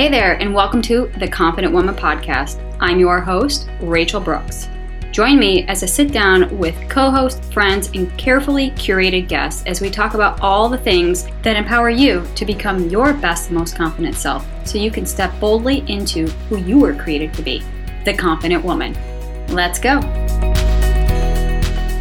Hey there, and welcome to the Confident Woman Podcast. I'm your host, Rachel Brooks. Join me as I sit down with co hosts, friends, and carefully curated guests as we talk about all the things that empower you to become your best, most confident self so you can step boldly into who you were created to be the confident woman. Let's go.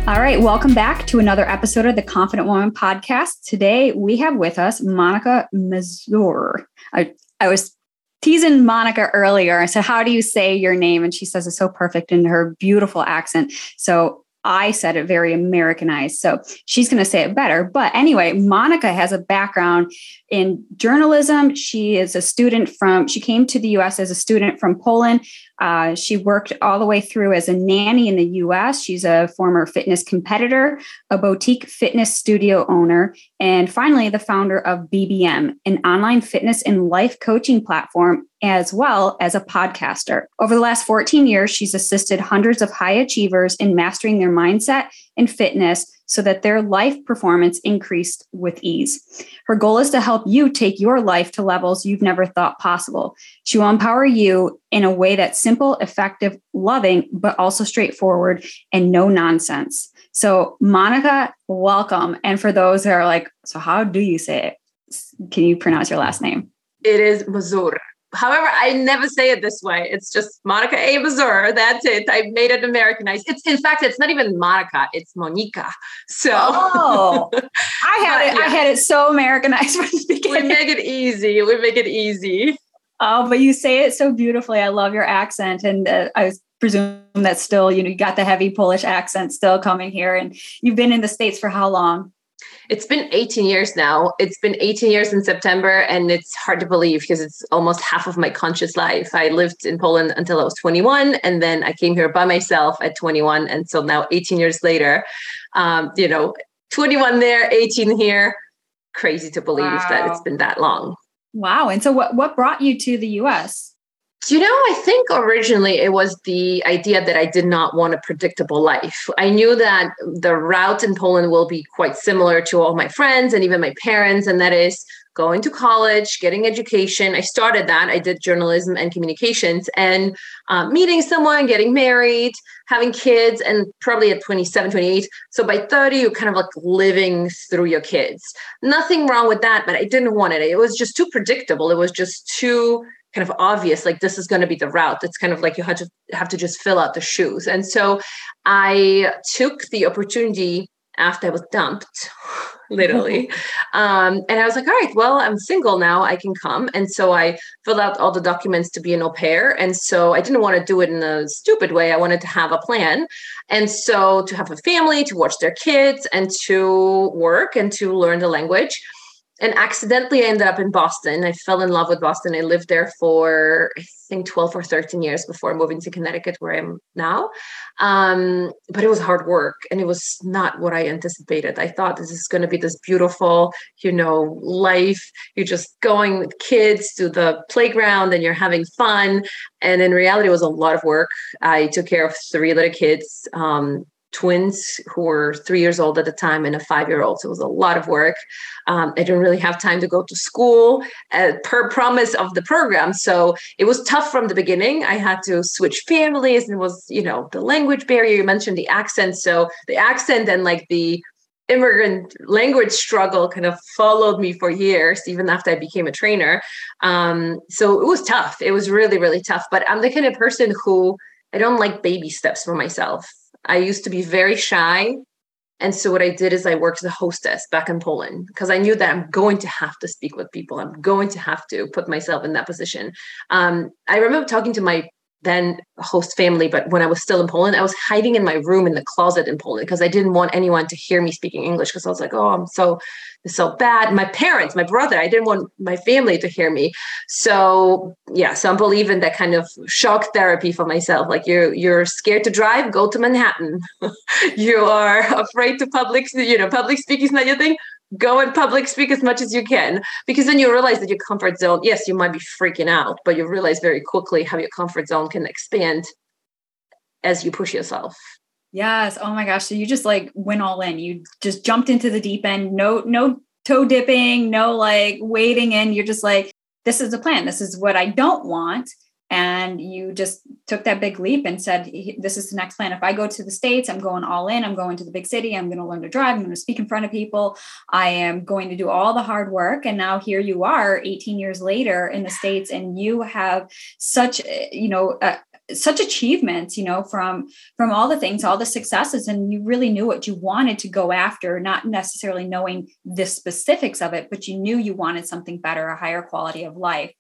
All right, welcome back to another episode of the Confident Woman podcast. Today we have with us Monika Mazur. I, I was teasing Monika earlier. I said, How do you say your name? And she says it's so perfect in her beautiful accent. So I said it very Americanized. So she's going to say it better. But anyway, Monika has a background in journalism. She is a student from, she came to the US as a student from Poland. Uh, she worked all the way through as a nanny in the US. She's a former fitness competitor, a boutique fitness studio owner, and finally, the founder of BBM, an online fitness and life coaching platform, as well as a podcaster. Over the last 14 years, she's assisted hundreds of high achievers in mastering their mindset and fitness so that their life performance increased with ease. Her goal is to help you take your life to levels you've never thought possible. She will empower you in a way that's simple, effective, loving, but also straightforward and no nonsense. So, Monika, welcome. And for those that are like, so how do you say it? Can you pronounce your last name? It is Mazur. However, I never say it this way. It's just Monika A. Mazur. That's it. I made it Americanized. It's in fact, it's not even Monica. It's Monica. So oh, I had it. Yeah. I had it so Americanized from the beginning. We make it easy. We make it easy. Oh, but you say it so beautifully. I love your accent, and uh, I presume that's still you know you got the heavy Polish accent still coming here, and you've been in the states for how long? It's been 18 years now. It's been 18 years in September, and it's hard to believe because it's almost half of my conscious life. I lived in Poland until I was 21, and then I came here by myself at 21. And so now, 18 years later, um, you know, 21 there, 18 here. Crazy to believe wow. that it's been that long. Wow. And so, what, what brought you to the US? You know, I think originally it was the idea that I did not want a predictable life. I knew that the route in Poland will be quite similar to all my friends and even my parents, and that is going to college, getting education. I started that. I did journalism and communications and um, meeting someone, getting married, having kids, and probably at 27, 28. So by 30, you're kind of like living through your kids. Nothing wrong with that, but I didn't want it. It was just too predictable. It was just too kind of obvious like this is going to be the route. It's kind of like you had to have to just fill out the shoes. And so i took the opportunity after i was dumped literally. Um, and i was like all right well i'm single now i can come. And so i filled out all the documents to be an au pair. And so i didn't want to do it in a stupid way. I wanted to have a plan. And so to have a family to watch their kids and to work and to learn the language and accidentally I ended up in Boston. I fell in love with Boston. I lived there for I think 12 or 13 years before moving to Connecticut, where I'm now. Um, but it was hard work and it was not what I anticipated. I thought this is going to be this beautiful, you know, life. You're just going with kids to the playground and you're having fun. And in reality, it was a lot of work. I took care of three little kids. Um, twins who were three years old at the time and a five year old. So it was a lot of work. Um, I didn't really have time to go to school uh, per promise of the program. So it was tough from the beginning. I had to switch families and it was, you know, the language barrier. You mentioned the accent. So the accent and like the immigrant language struggle kind of followed me for years, even after I became a trainer. Um, so it was tough. It was really, really tough. But I'm the kind of person who I don't like baby steps for myself. I used to be very shy. And so what I did is I worked as a hostess back in Poland because I knew that I'm going to have to speak with people. I'm going to have to put myself in that position. Um, I remember talking to my then host family, but when I was still in Poland, I was hiding in my room in the closet in Poland because I didn't want anyone to hear me speaking English because I was like, oh, I'm so so bad. My parents, my brother, I didn't want my family to hear me. So yeah, so I'm believing that kind of shock therapy for myself. Like you're you're scared to drive, go to Manhattan. you are afraid to public, you know, public speaking is not your thing. Go and public speak as much as you can because then you realize that your comfort zone, yes, you might be freaking out, but you realize very quickly how your comfort zone can expand as you push yourself. Yes. Oh my gosh. So you just like went all in. You just jumped into the deep end. No, no toe dipping, no like wading in. You're just like, this is the plan. This is what I don't want and you just took that big leap and said this is the next plan. If i go to the states i'm going all in. I'm going to the big city. I'm going to learn to drive. I'm going to speak in front of people. I am going to do all the hard work. And now here you are 18 years later in the states and you have such eh, you know a, such achievements you know from from all the things all the successes and you really knew what you wanted to go after not necessarily knowing the specifics of it but you knew you wanted something better a higher quality of life.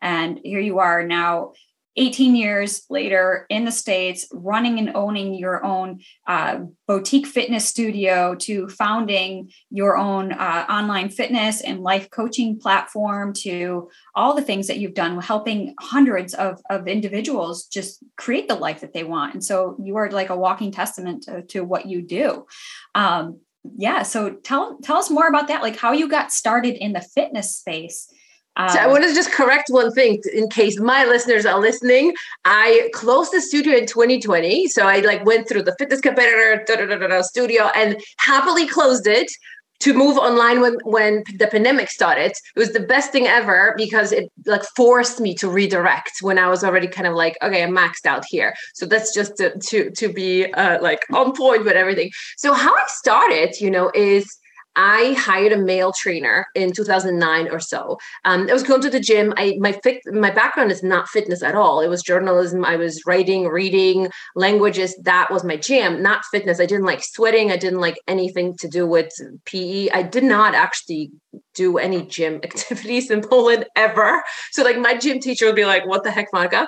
And here you are now 18 years later in the States, running and owning your own uh, boutique fitness studio to founding your own uh, online fitness and life coaching platform to all the things that you've done, helping hundreds of, of individuals just create the life that they want. And so you are like a walking testament to, to what you do. Um, yeah. So tell, tell us more about that, like how you got started in the fitness space um, so I want to just correct one thing in case my listeners are listening. I closed the studio in 2020. So I like went through the fitness competitor da, da, da, studio and happily closed it to move online when when the pandemic started. It was the best thing ever because it like forced me to redirect when I was already kind of like, okay, I'm maxed out here. So that's just to to, to be uh, like on point with everything. So how I started, you know, is I hired a male trainer in 2009 or so. Um, I was going to the gym. I my my background is not fitness at all. It was journalism. I was writing, reading, languages. That was my jam, not fitness. I didn't like sweating. I didn't like anything to do with PE. I did not actually do any gym activities in Poland ever. So like my gym teacher would be like, "What the heck, Monika?"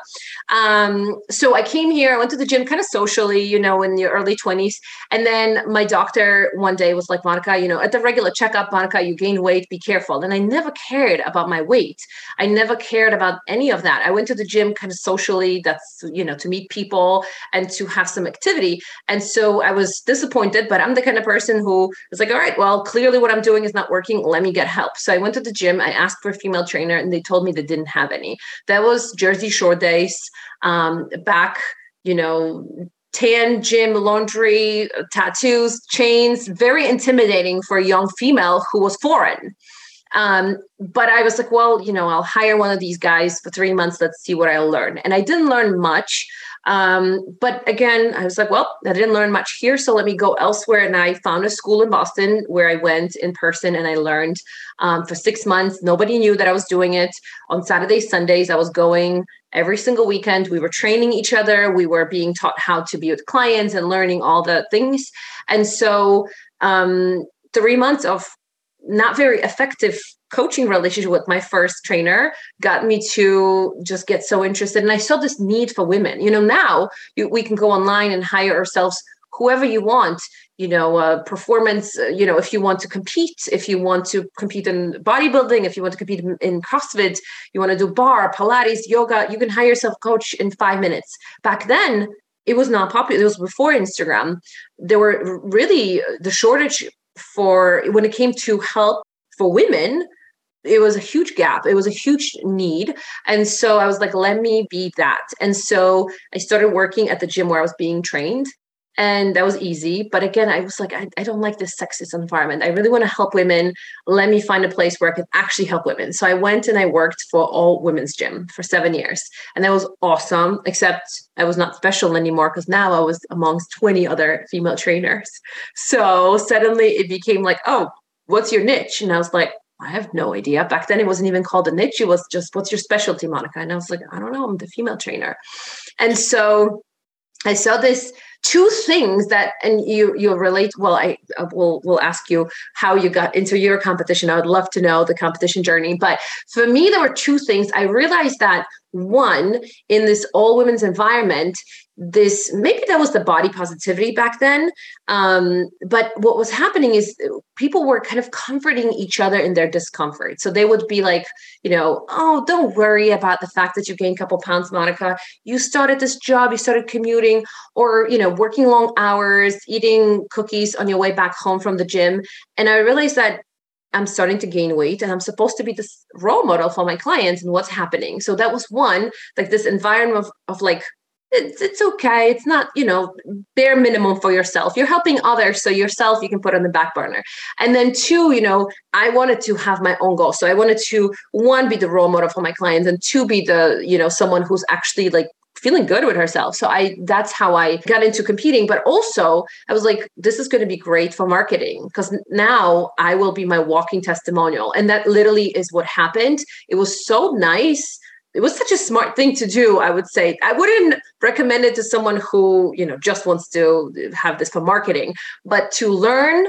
Um, so I came here. I went to the gym kind of socially, you know, in the early 20s, and then my doctor one day was like, "Monika, you know, at the regular checkup, Monika, you gain weight. Be careful." And I never cared about my weight. I never cared about any of that. I went to the gym kind of socially. That's you know to meet people and to have some activity. And so I was disappointed, but I'm the kind of person who was like, "All right, well, clearly what I'm doing is not working. Let me get help. So I went to the gym, I asked for a female trainer, and they told me they didn't have any. That was Jersey Shore days um, back, you know, tan gym laundry tattoos chains very intimidating for a young female who was foreign um, but i was like well you know i'll hire one of these guys for three months let's see what i'll learn and i didn't learn much um, but again, I was like, well, I didn't learn much here, so let me go elsewhere. And I found a school in Boston where I went in person and I learned um, for six months. Nobody knew that I was doing it. On Saturdays, Sundays, I was going every single weekend. We were training each other. We were being taught how to be with clients and learning all the things. And so, um, three months of not very effective coaching relationship with my first trainer got me to just get so interested. And i saw this need for women. You know now you, we can go online and hire ourselves whoever you want you know uh, performance uh, you know if you want to compete if you want to compete in bodybuilding if you want to compete in, in crossfit you want to do bar pilates yoga you can hire yourself coach in five minutes. Back then it was not popular. It was before instagram. There were really the shortage for when it came to help for women it was a huge gap. It was a huge need. And so i was like let me be that. And so i started working at the gym where i was being trained. And that was easy. But again i was like i, I don't like this sexist environment. I really want to help women. Let me find a place where i can actually help women. So i went and i worked for all women's gym for seven years. And that was awesome except i was not special anymore because now i was amongst 20 other female trainers. So suddenly it became like oh what's your niche? And i was like I have no idea. Back then, it wasn't even called a niche. It was just, what's your specialty, Monika? And I was like, I don't know. I'm the female trainer. And so I saw this two things that and you you relate well i uh, will will ask you how you got into your competition i would love to know the competition journey but for me there were two things i realized that one in this all women's environment this maybe that was the body positivity back then um, but what was happening is people were kind of comforting each other in their discomfort. So they would be like you know oh don't worry about the fact that you gained a couple pounds Monika. You started this job you started commuting or you know working long hours eating cookies on your way back home from the gym. And i realized that I'm starting to gain weight and I'm supposed to be this role model for my clients and what's happening. So that was one, like this environment of, of like it's, it's okay. It's not, you know, bare minimum for yourself. You're helping others. So yourself, you can put on the back burner. And then two, you know, I wanted to have my own goal. So I wanted to one, be the role model for my clients and two, be the, you know, someone who's actually like feeling good with herself. So I that's how I got into competing. But also I was like, this is going to be great for marketing because now I will be my walking testimonial. And that literally is what happened. It was so nice. It was such a smart thing to do, I would say. I wouldn't recommend it to someone who, you know, just wants to have this for marketing, but to learn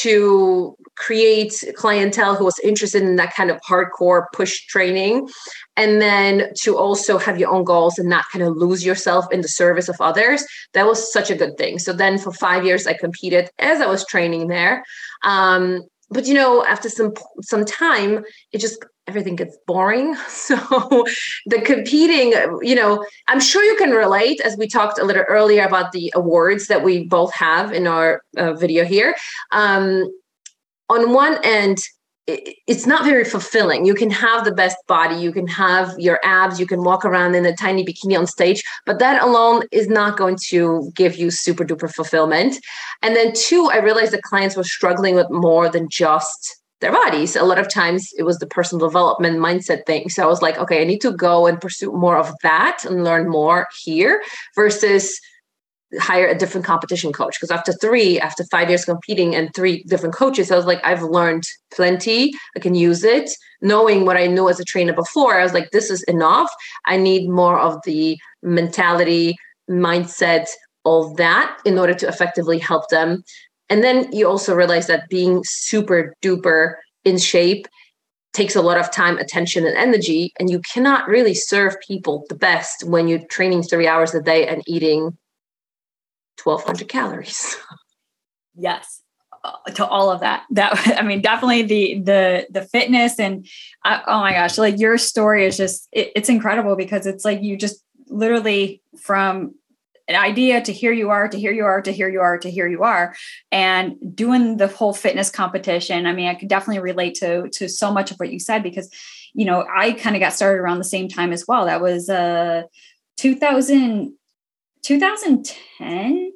to create clientele who was interested in that kind of hardcore push training. And then to also have your own goals and not kind of lose yourself in the service of others. That was such a good thing. So then for five years i competed as i was training there. Um, but you know after some some time it just everything gets boring. So the competing you know i'm sure you can relate as we talked a little earlier about the awards that we both have in our uh, video here. Um, on one end it's not very fulfilling. You can have the best body, you can have your abs, you can walk around in a tiny bikini on stage, but that alone is not going to give you super duper fulfillment. And then, two, I realized that clients were struggling with more than just their bodies. A lot of times it was the personal development mindset thing. So I was like, okay, I need to go and pursue more of that and learn more here versus hire a different competition coach. Because after three after five years competing and three different coaches i was like i've learned plenty. I can use it. Knowing what i knew as a trainer before i was like this is enough. I need more of the mentality mindset all that in order to effectively help them. And then you also realize that being super duper in shape takes a lot of time, attention, and energy. And you cannot really serve people the best when you're training three hours a day and eating 1200 calories. Yes uh, to all of that. That i mean definitely the the the fitness and uh, oh my gosh like your story is just it, it's incredible because it's like you just literally from an idea to here you are to here you are to here you are to here you are and doing the whole fitness competition i mean i could definitely relate to to so much of what you said because you know i kind of got started around the same time as well. That was uh 2000 2010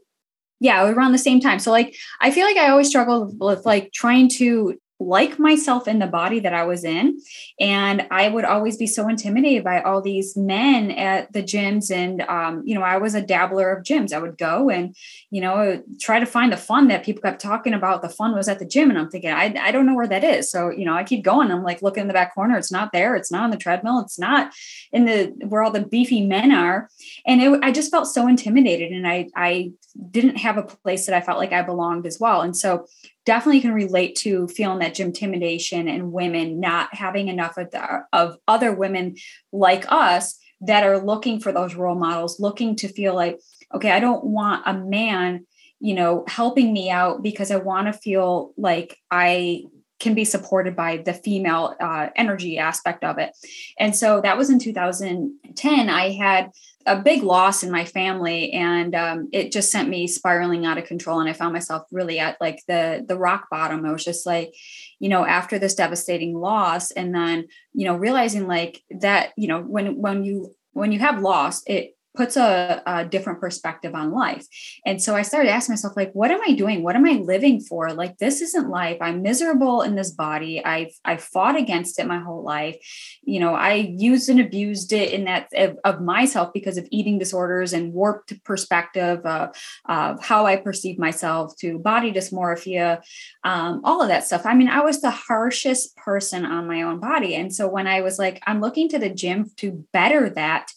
yeah around the same time. So like i feel like i always struggle with like trying to like myself in the body that I was in. And I would always be so intimidated by all these men at the gyms. And, um, you know, I was a dabbler of gyms. I would go and, you know, try to find the fun that people kept talking about. The fun was at the gym. And I'm thinking, I, I don't know where that is. So, you know, I keep going. I'm like looking in the back corner. It's not there. It's not on the treadmill. It's not in the where all the beefy men are. And it, I just felt so intimidated. And I, I didn't have a place that I felt like I belonged as well. And so definitely can relate to feeling that gym intimidation and women not having enough of, the, of other women like us that are looking for those role models, looking to feel like, okay, I don't want a man, you know, helping me out because I want to feel like I can be supported by the female uh, energy aspect of it. And so that was in 2010. I had a big loss in my family and um, it just sent me spiraling out of control and i found myself really at like the the rock bottom i was just like you know after this devastating loss and then you know realizing like that you know when when you when you have loss it puts a, a, different perspective on life. And so I started asking myself, like, what am I doing? What am I living for? Like, this isn't life. I'm miserable in this body. I've I fought against it my whole life. You know, I used and abused it in that of, of myself because of eating disorders and warped perspective of, of how I perceive myself to body dysmorphia, um, all of that stuff. I mean, I was the harshest person on my own body. And so when I was like, I'm looking to the gym to better that,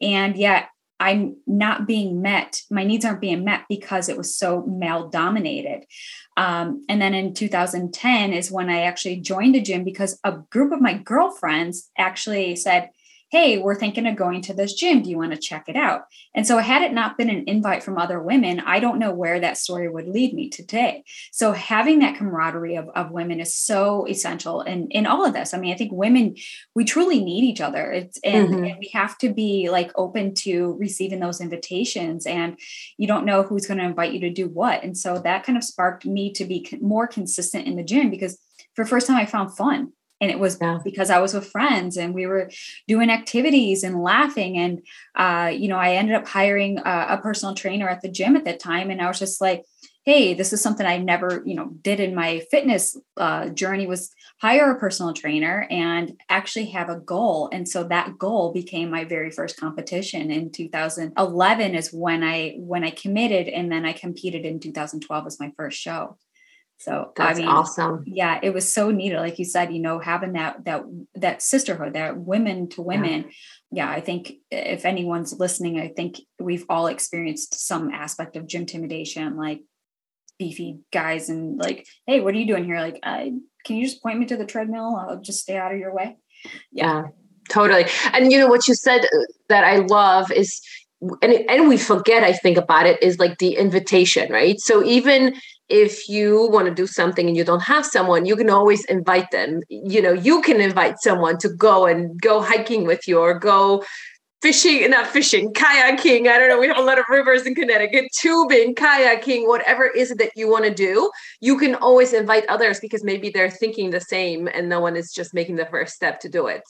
and yet I'm not being met, my needs aren't being met because it was so male dominated. Um, and then in 2010 is when I actually joined a gym because a group of my girlfriends actually said, hey, we're thinking of going to this gym. Do you want to check it out? And so, had it not been an invite from other women, I don't know where that story would lead me today. So, having that camaraderie of, of women is so essential in, in all of this. I mean, I think women, we truly need each other. It's, and, mm-hmm. and we have to be like open to receiving those invitations. And you don't know who's going to invite you to do what. And so, that kind of sparked me to be more consistent in the gym because for the first time, I found fun and it was yeah. because i was with friends and we were doing activities and laughing. And uh, you know i ended up hiring a, a personal trainer at the gym at that time. And i was just like hey this is something i never you know did in my fitness uh, journey was hire a personal trainer and actually have a goal. And so that goal became my very first competition in 2011 is when i when i committed and then i competed in 2012 as my first show so that's I mean, awesome. Yeah, it was so neat. Like you said, you know, having that that that sisterhood, that women to women. Yeah. yeah, I think if anyone's listening, I think we've all experienced some aspect of gym intimidation, like beefy guys and like, hey, what are you doing here? Like, I can you just point me to the treadmill? I'll just stay out of your way. Yeah, totally. And you know what you said uh, that I love is and and we forget I think about it is like the invitation, right? So even if you want to do something and you don't have someone, you can always invite them. You know, you can invite someone to go and go hiking with you or go fishing, not fishing, kayaking. I don't know. We have a lot of rivers in Connecticut, tubing, kayaking, whatever is it that you want to do. You can always invite others because maybe they're thinking the same and no one is just making the first step to do it.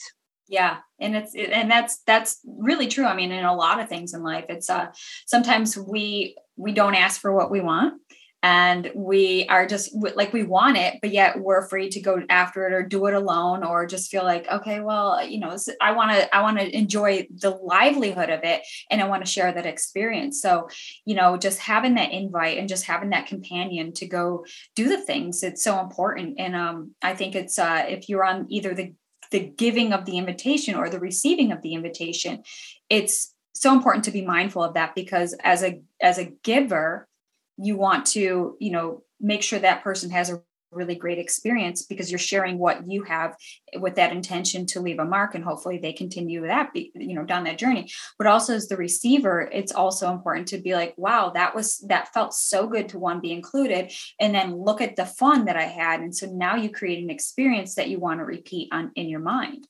Yeah. And it's, and that's, that's really true. I mean, in a lot of things in life, it's, uh, sometimes we, we don't ask for what we want and we are just like we want it but yet we're afraid to go after it or do it alone or just feel like okay well you know i want to i want to enjoy the livelihood of it and i want to share that experience so you know just having that invite and just having that companion to go do the things it's so important and um i think it's uh if you're on either the the giving of the invitation or the receiving of the invitation it's so important to be mindful of that because as a as a giver you want to you know make sure that person has a really great experience because you're sharing what you have with that intention to leave a mark and hopefully they continue that you know down that journey. But also as the receiver it's also important to be like wow that was that felt so good to one be included. And then look at the fun that i had. And so now you create an experience that you want to repeat on in your mind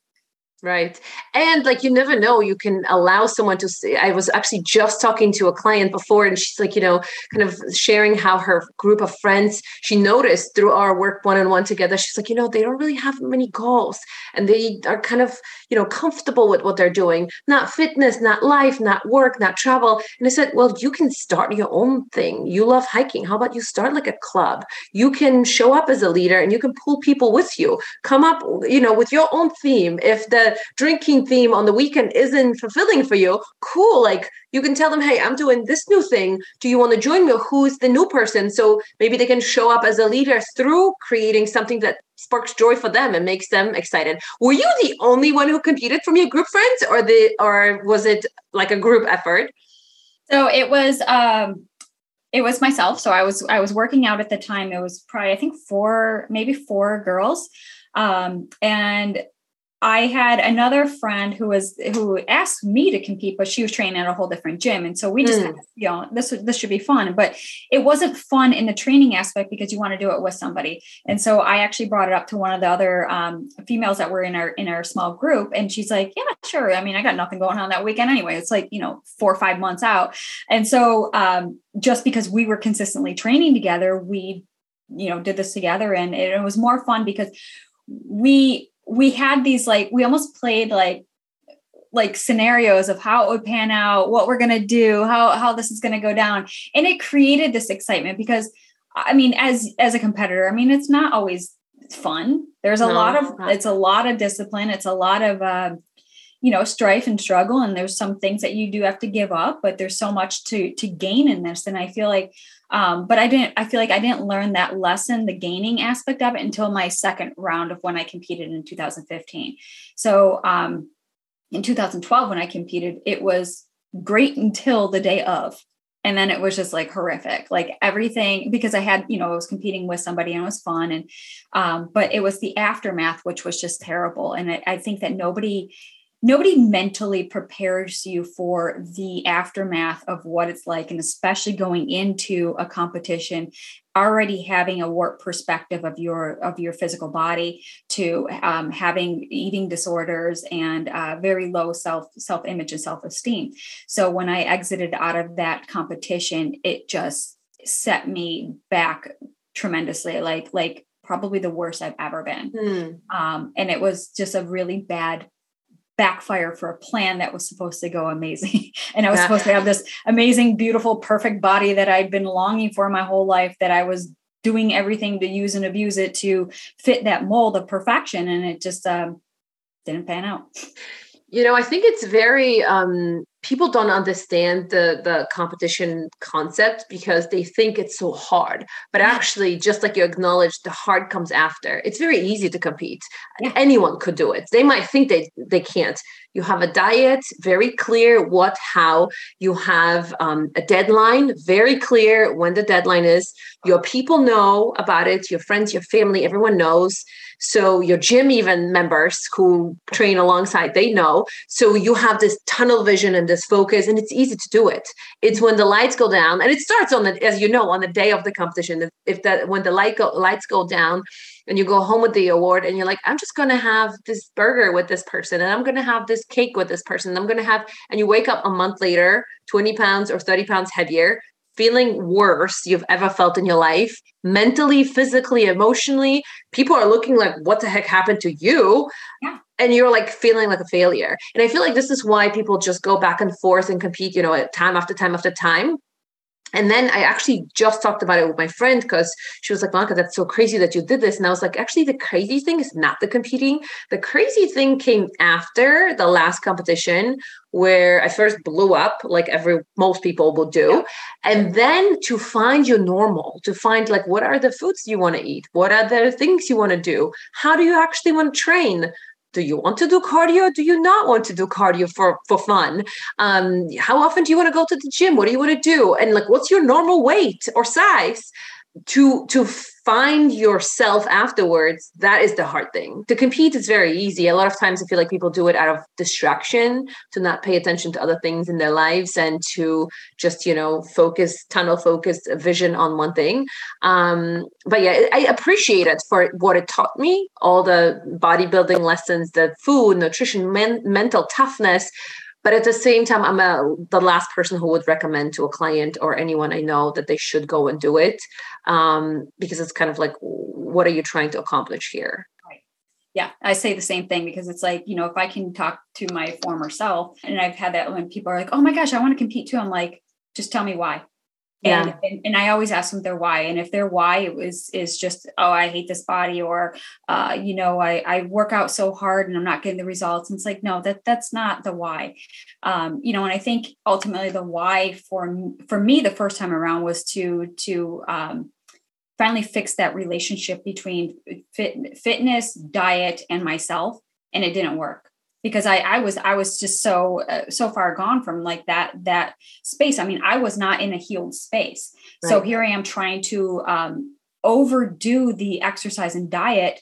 Right. And like you never know, you can allow someone to see. I was actually just talking to a client before, and she's like, you know, kind of sharing how her group of friends, she noticed through our work one on one together, she's like, you know, they don't really have many goals and they are kind of, you know, comfortable with what they're doing, not fitness, not life, not work, not travel. And I said, well, you can start your own thing. You love hiking. How about you start like a club? You can show up as a leader and you can pull people with you. Come up, you know, with your own theme. If the drinking theme on the weekend isn't fulfilling for you, cool. Like you can tell them, hey, I'm doing this new thing. Do you want to join me? Who's the new person? So maybe they can show up as a leader through creating something that sparks joy for them and makes them excited. Were you the only one who competed from your group friends or the or was it like a group effort? So it was um it was myself. So I was I was working out at the time. It was probably I think four, maybe four girls. Um, and I had another friend who was who asked me to compete, but she was training at a whole different gym, and so we just, mm. had, you know, this this should be fun. But it wasn't fun in the training aspect because you want to do it with somebody. And so I actually brought it up to one of the other um, females that were in our in our small group, and she's like, "Yeah, sure. I mean, I got nothing going on that weekend anyway. It's like you know four or five months out." And so um, just because we were consistently training together, we you know did this together, and it, it was more fun because we we had these like we almost played like like scenarios of how it would pan out, what we're going to do, how how this is going to go down. And it created this excitement because I mean as as a competitor, I mean it's not always fun. There's a no, lot of it's a lot of discipline, it's a lot of uh, you know strife and struggle and there's some things that you do have to give up, but there's so much to to gain in this and I feel like um, but I didn't, I feel like I didn't learn that lesson, the gaining aspect of it until my second round of when I competed in 2015. So um, in 2012, when I competed, it was great until the day of. And then it was just like horrific, like everything, because I had, you know, I was competing with somebody and it was fun. And, um, but it was the aftermath, which was just terrible. And I, I think that nobody, nobody mentally prepares you for the aftermath of what it's like and especially going into a competition already having a warped perspective of your of your physical body to um, having eating disorders and uh, very low self self image and self esteem so when i exited out of that competition it just set me back tremendously like like probably the worst I've ever been. Mm. Um, and it was just a really bad backfire for a plan that was supposed to go amazing. and I was yeah. supposed to have this amazing, beautiful, perfect body that I'd been longing for my whole life, that I was doing everything to use and abuse it to fit that mold of perfection. And it just um, didn't pan out. You know, I think it's very um people don't understand the the competition concept because they think it's so hard but actually just like you acknowledged the hard comes after. It's very easy to compete. Yeah. anyone could do it. They might think they they can't. You have a diet very clear what how. You have um, a deadline very clear when the deadline is. Your people know about it. Your friends your family everyone knows. So your gym even members who train alongside, they know. So you have this tunnel vision and this focus, and it's easy to do it. It's when the lights go down, and it starts on the, as you know, on the day of the competition. If, that when the light go, lights go down, and you go home with the award and you're like i'm just going to have this burger with this person and i'm going to have this cake with this person and i'm going to have and you wake up a month later 20 pounds or 30 pounds heavier feeling worse you've ever felt in your life, mentally, physically, emotionally. People are looking like, what the heck happened to you? Yeah. And you're like feeling like a failure. And I feel like this is why people just go back and forth and compete, you know, time after time after time and then I actually just talked about it with my friend because she was like, Monika, that's so crazy that you did this. And I was like, actually, the crazy thing is not the competing. The crazy thing came after the last competition where I first blew up, like every most people will do. And then to find your normal, to find like what are the foods you want to eat? What are the things you want to do? How do you actually want to train? Do you want to do cardio? Do you not want to do cardio for for fun? Um, how often do you want to go to the gym? What do you want to do? And like what's your normal weight or size to to find yourself afterwards that is the hard thing. To compete is very easy. A lot of times i feel like people do it out of distraction to not pay attention to other things in their lives and to just you know focus tunnel focus vision on one thing. Um but yeah i appreciate it for what it taught me all the bodybuilding lessons the food nutrition men- mental toughness but at the same time i'm a, the last person who would recommend to a client or anyone i know that they should go and do it um, because it's kind of like what are you trying to accomplish here? Yeah i say the same thing because it's like you know if i can talk to my former self and i've had that when people are like oh my gosh i want to compete too i'm like just tell me why and, yeah. and, and I always ask them their why. And if their why is is just, oh, I hate this body, or uh, you know, I, I work out so hard and I'm not getting the results. And it's like, no, that that's not the why. Um, you know, and I think ultimately the why for for me the first time around was to to um, finally fix that relationship between fit, fitness, diet, and myself. And it didn't work because I, I was I was just so uh, so far gone from like that that space. I mean, I was not in a healed space. Right. So here I am trying to um, overdo the exercise and diet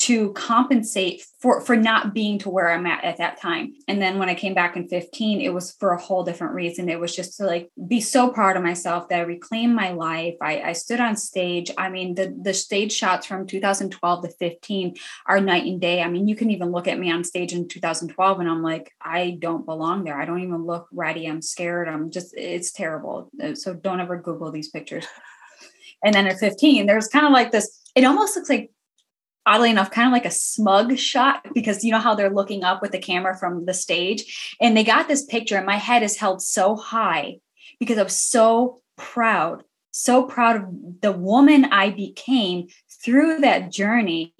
to compensate for for not being to where I'm at at that time. And then when I came back in 15, it was for a whole different reason. It was just to like be so proud of myself that I reclaimed my life. I, I stood on stage. I mean, the the stage shots from 2012 to 15 are night and day. I mean, you can even look at me on stage in 2012 and I'm like, I don't belong there. I don't even look ready. I'm scared. I'm just it's terrible. Uh, so don't ever Google these pictures. And then at 15, there's kind of like this, it almost looks like oddly enough kind of like a smug shot because you know how they're looking up with the camera from the stage? And they got this picture and my head is held so high because i was so proud so proud of the woman i became through that journey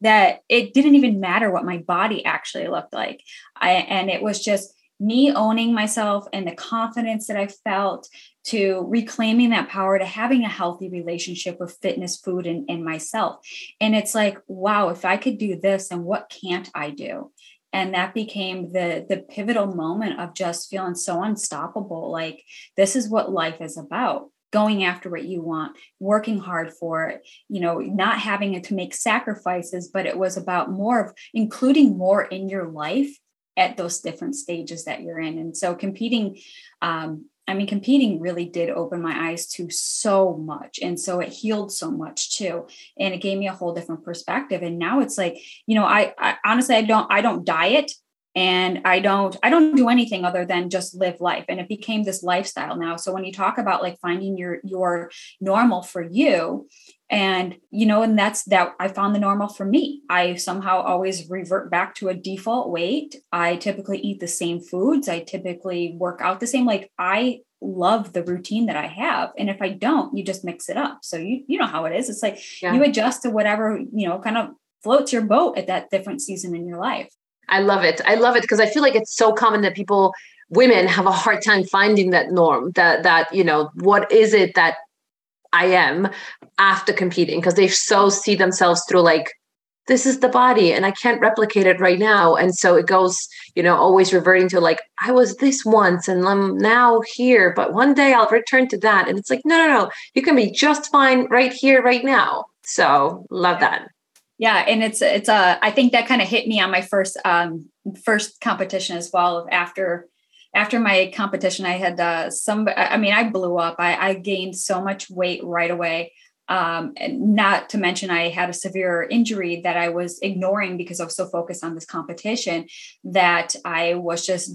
that it didn't even matter what my body actually looked like. I, and it was just me owning myself and the confidence that i felt to reclaiming that power to having a healthy relationship with fitness food and, and myself. And it's like wow if i could do this and what can't i do? And that became the the pivotal moment of just feeling so unstoppable. Like this is what life is about going after what you want working hard for it you know not having to make sacrifices but it was about more of including more in your life at those different stages that you're in and so competing um, I mean, competing really did open my eyes to so much. And so it healed so much too. And it gave me a whole different perspective. And now it's like, you know, I, I honestly, I don't, I don't diet and i don't i don't do anything other than just live life and it became this lifestyle now. So when you talk about like finding your your normal for you and you know and that's that i found the normal for me. I somehow always revert back to a default weight. I typically eat the same foods. I typically work out the same. Like i love the routine that i have and if i don't you just mix it up. So you you know how it is. It's like yeah. you adjust to whatever you know kind of floats your boat at that different season in your life I love it. I love it because I feel like it's so common that people, women, have a hard time finding that norm. That that you know, what is it that I am after competing? Because they so see themselves through like this is the body and I can't replicate it right now. And so it goes, you know, always reverting to like, I was this once and I'm now here, but one day I'll return to that. And it's like, no, no, no, you can be just fine right here, right now. So love that yeah and it's it's a i think that kind of hit me on my first um first competition as well after after my competition i had uh some i mean i blew up. I i gained so much weight right away. Um and not to mention i had a severe injury that i was ignoring because i was so focused on this competition that i was just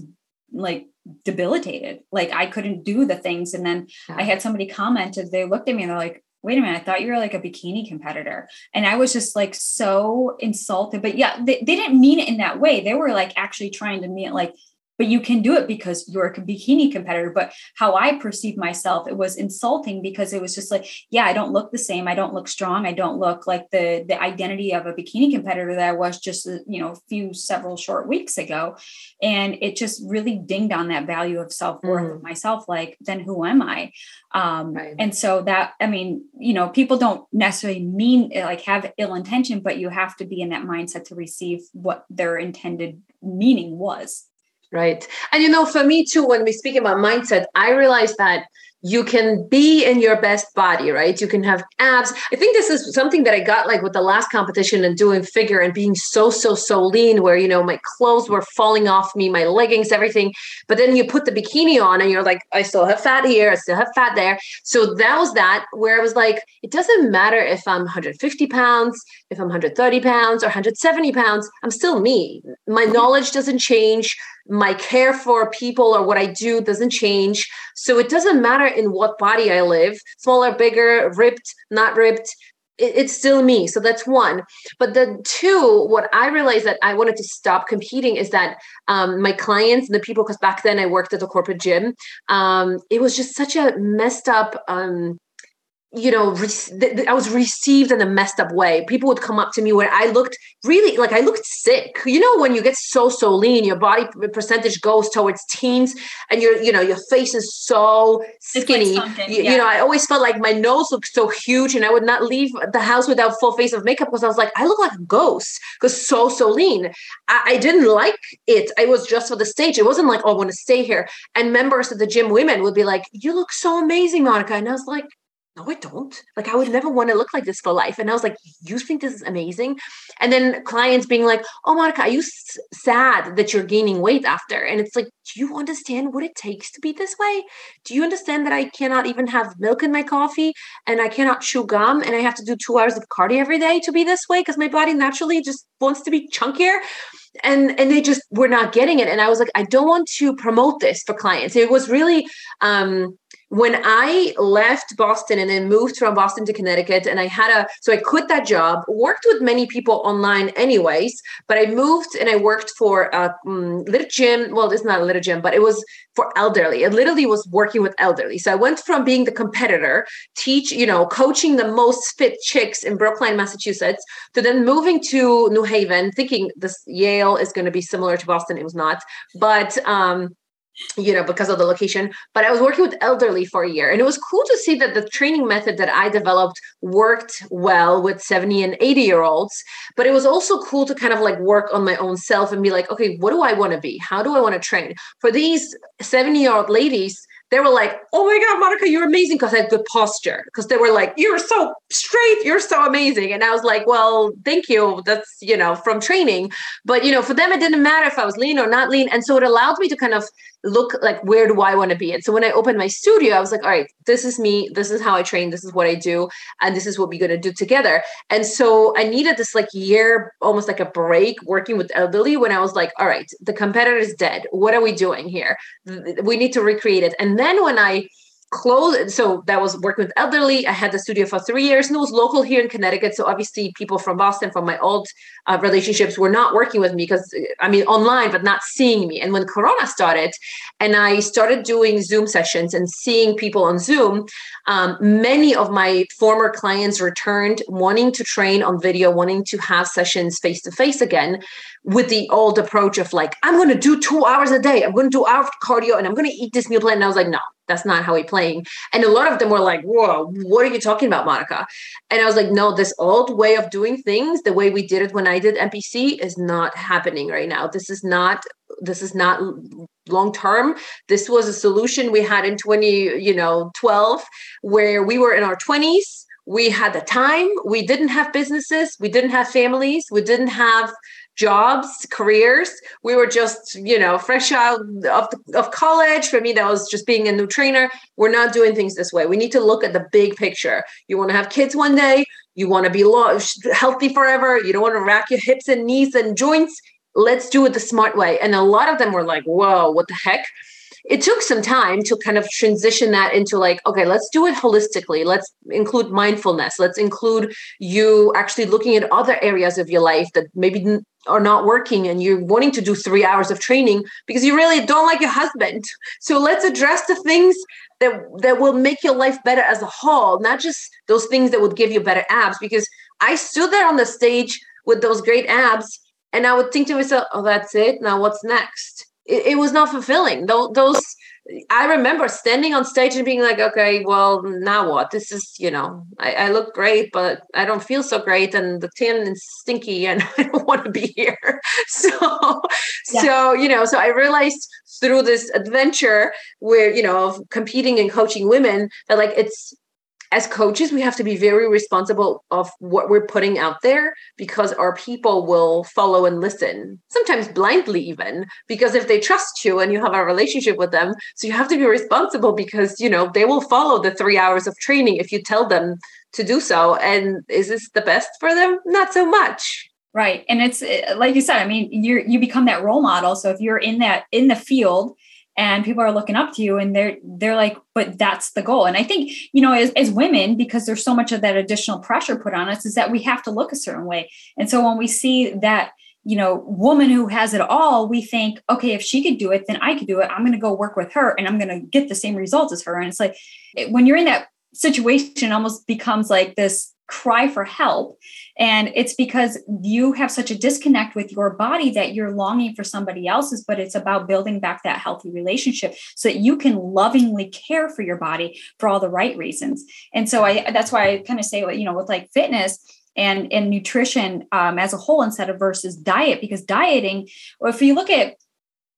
like debilitated. Like i couldn't do the things. And then yeah. i had somebody commented they looked at me and they're like wait a minute, I thought you were like a bikini competitor. And I was just like so insulted. But yeah, they, they didn't mean it in that way. They were like actually trying to mean like, but you can do it because you're a bikini competitor. But how I perceive myself, it was insulting because it was just like, yeah, I don't look the same. I don't look strong. I don't look like the the identity of a bikini competitor that I was just you know a few several short weeks ago, and it just really dinged on that value of self worth mm. of myself. Like, then who am I? Um, right. And so that I mean, you know, people don't necessarily mean like have ill intention, but you have to be in that mindset to receive what their intended meaning was. Right. And you know, for me too, when we speak about mindset, I realize that you can be in your best body, right? You can have abs. I think this is something that I got like with the last competition and doing figure and being so, so, so lean, where, you know, my clothes were falling off me, my leggings, everything. But then you put the bikini on and you're like, I still have fat here, I still have fat there. So that was that where I was like, it doesn't matter if I'm 150 pounds, if I'm 130 pounds or 170 pounds, I'm still me. My mm-hmm. knowledge doesn't change my care for people or what I do doesn't change. So it doesn't matter in what body I live, smaller, bigger, ripped, not ripped. it's still me. So that's one. But the two, what I realized that I wanted to stop competing is that um, my clients and the people, because back then I worked at a corporate gym, um, it was just such a messed up. Um, you know, re- I was received in a messed up way. People would come up to me when I looked really like I looked sick. You know, when you get so so lean, your body percentage goes towards teens, and your you know your face is so skinny. Like you, yeah. you, know, I always felt like my nose looked so huge, and I would not leave the house without full face of makeup because I was like, I look like a ghost because so so lean. I, I didn't like it. I was just for the stage. It wasn't like oh, I want to stay here. And members of the gym women would be like, "You look so amazing, Monika," and I was like no, I don't. Like, I would never want to look like this for life. And I was like, you think this is amazing? And then clients being like, oh, Monika, are you s- sad that you're gaining weight after? And it's like, do you understand what it takes to be this way? Do you understand that I cannot even have milk in my coffee and I cannot chew gum and I have to do two hours of cardio every day to be this way because my body naturally just wants to be chunkier? and and they just were not getting it and i was like i don't want to promote this for clients it was really um when I left Boston and then moved from Boston to Connecticut, and I had a so I quit that job, worked with many people online, anyways. But I moved and I worked for a um, little gym. Well, it's not a little gym, but it was for elderly. It literally was working with elderly. So I went from being the competitor, teach, you know, coaching the most fit chicks in Brookline, Massachusetts, to then moving to New Haven, thinking this Yale is going to be similar to Boston. It was not, but um, you know because of the location but i was working with elderly for a year and it was cool to see that the training method that i developed worked well with 70 and 80 year olds but it was also cool to kind of like work on my own self and be like okay what do i want to be how do i want to train for these 70 year old ladies they were like, "Oh my God, Monika, you're amazing!" Because I had good posture. Because they were like, "You're so straight, you're so amazing," and I was like, "Well, thank you. That's you know from training." But you know, for them, it didn't matter if I was lean or not lean, and so it allowed me to kind of look like where do I want to be? And so when I opened my studio, I was like, all right, this is me. This is how I train. This is what I do. And this is what we're to do together. And so I needed this like year, almost like a break working with elderly when I was like, all right, the competitor is dead. What are we doing here? We need to recreate it. And then when I close so that was working with elderly. I had the studio for three years and it was local here in connecticut. So obviously people from boston from my old uh, relationships were not working with me because i mean online but not seeing me. And when corona started and i started doing zoom sessions and seeing people on zoom um, many of my former clients returned wanting to train on video wanting to have sessions face to face again with the old approach of like i'm going to do two hours a day. I'm going to do hour cardio and i'm going to eat this meal plan. And i was like no that's not how we're playing. And a lot of them were like, whoa, what are you talking about, Monika? And I was like, no, this old way of doing things, the way we did it when I did NPC is not happening right now. This is not, this is not long term. This was a solution we had in 20, you know, 12, where we were in our 20s. We had the time. We didn't have businesses. We didn't have families. We didn't have jobs, careers. We were just, you know, fresh out of, of college. For me, that was just being a new trainer. We're not doing things this way. We need to look at the big picture. You want to have kids one day. You want to be healthy forever. You don't want to rack your hips and knees and joints. Let's do it the smart way. And a lot of them were like, whoa, what the heck? It took some time to kind of transition that into like okay let's do it holistically. Let's include mindfulness. Let's include you actually looking at other areas of your life that maybe are not working and you're wanting to do three hours of training because you really don't like your husband. So let's address the things that that will make your life better as a whole not just those things that would give you better abs because i stood there on the stage with those great abs and i would think to myself oh that's it? Now what's next it, it was not fulfilling. Those, those I remember standing on stage and being like, okay, well, now what? This is, you know, I, I, look great, but I don't feel so great, and the tin is stinky, and I don't want to be here. So, yeah. so you know, so I realized through this adventure where you know of competing and coaching women that like it's as coaches we have to be very responsible of what we're putting out there because our people will follow and listen sometimes blindly even because if they trust you and you have a relationship with them so you have to be responsible because you know they will follow the 3 hours of training if you tell them to do so. And is this the best for them? Not so much. Right. And it's like you said i mean you you become that role model. So if you're in that in the field and people are looking up to you and they're they're like but that's the goal. And i think you know as, as women because there's so much of that additional pressure put on us is that we have to look a certain way. And so when we see that you know woman who has it all we think okay if she could do it then i could do it. I'm going to go work with her and i'm going to get the same results as her. And it's like when you're in that situation almost becomes like this cry for help. And it's because you have such a disconnect with your body that you're longing for somebody else's, but it's about building back that healthy relationship so that you can lovingly care for your body for all the right reasons. And so I that's why I kind of say, you know, with like fitness, and and nutrition um, as a whole instead of versus diet because dieting if you look at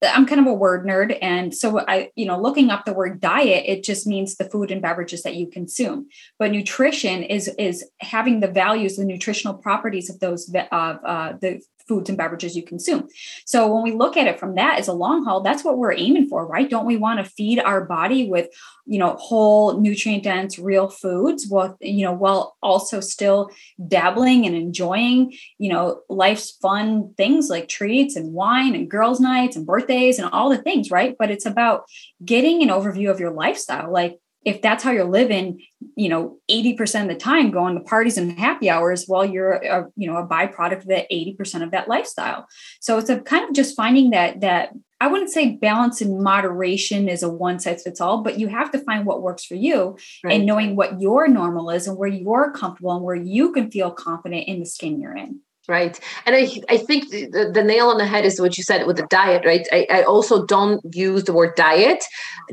I'm kind of a word nerd. And so I, you know, looking up the word diet, it just means the food and beverages that you consume. But nutrition is is having the values, the nutritional properties of those of uh, the foods and beverages you consume. So when we look at it from that as a long haul, that's what we're aiming for, right? Don't we want to feed our body with, you know, whole nutrient dense real foods while, you know, while also still dabbling and enjoying, you know, life's fun things like treats and wine and girls' nights and birthdays and all the things, right? But it's about getting an overview of your lifestyle. Like if that's how you're living, you know, 80% of the time going to parties and happy hours while you're a, you know, a byproduct of that 80% of that lifestyle. So it's a kind of just finding that, that I wouldn't say balance and moderation is a one size fits all, but you have to find what works for you right. and knowing what your normal is and where you're comfortable and where you can feel confident in the skin you're in. Right. And I, I think the, the nail on the head is what you said with the diet, right? I, I also don't use the word diet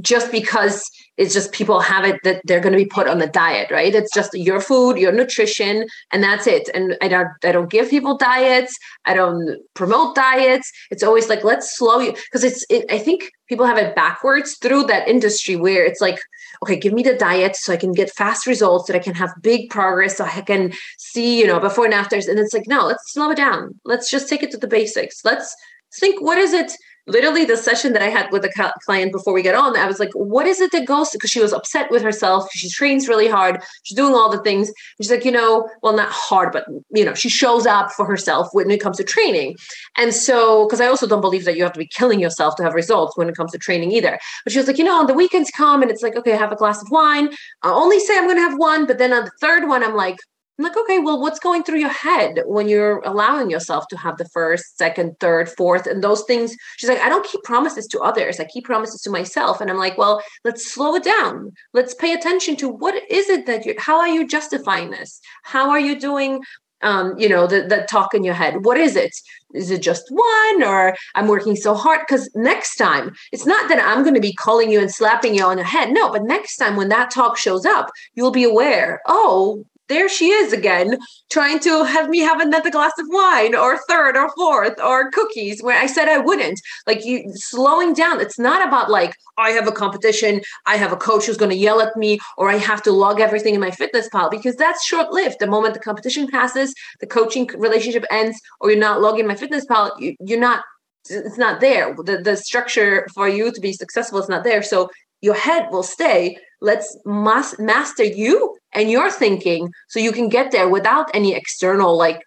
just because it's just people have it that they're going to be put on the diet, right? It's just your food, your nutrition, and that's it. And I don't I don't give people diets. I don't promote diets. It's always like let's slow you because it's it, I think people have it backwards through that industry where it's like okay, give me the diet so I can get fast results, that I can have big progress, so I can see, you know, before and afters. And it's like, no, let's slow it down. Let's just take it to the basics. Let's think what is it literally the session that I had with a client before we get on, I was like, what is it that goes because she was upset with herself. She trains really hard. She's doing all the things. She's like, you know, well, not hard, but you know, she shows up for herself when it comes to training. And so, because I also don't believe that you have to be killing yourself to have results when it comes to training either. But she was like, you know, on the weekends come and it's like, okay, I have a glass of wine. I only say I'm going to have one, but then on the third one, I'm like, I'm like, okay, well, what's going through your head when you're allowing yourself to have the first, second, third, fourth, and those things? She's like, I don't keep promises to others. I keep promises to myself. And I'm like, well, let's slow it down. Let's pay attention to what is it that you, how are you justifying this? How are you doing um, you know, the, the talk in your head. What is it? Is it just one or I'm working so hard? Because next time, it's not that I'm going to be calling you and slapping you on the head. No, but next time when that talk shows up, you'll be aware, oh, there she is again, trying to have me have another glass of wine or third or fourth or cookies where I said I wouldn't. Like you slowing down. It's not about like, I have a competition, I have a coach who's going to yell at me, or I have to log everything in MyFitnessPal because that's short lived. The moment the competition passes, the coaching relationship ends, or you're not logging MyFitnessPal, you, you're not it's not there. The, the structure for you to be successful is not there. So your head will stay. Let's mas- master you and your thinking so you can get there without any external, like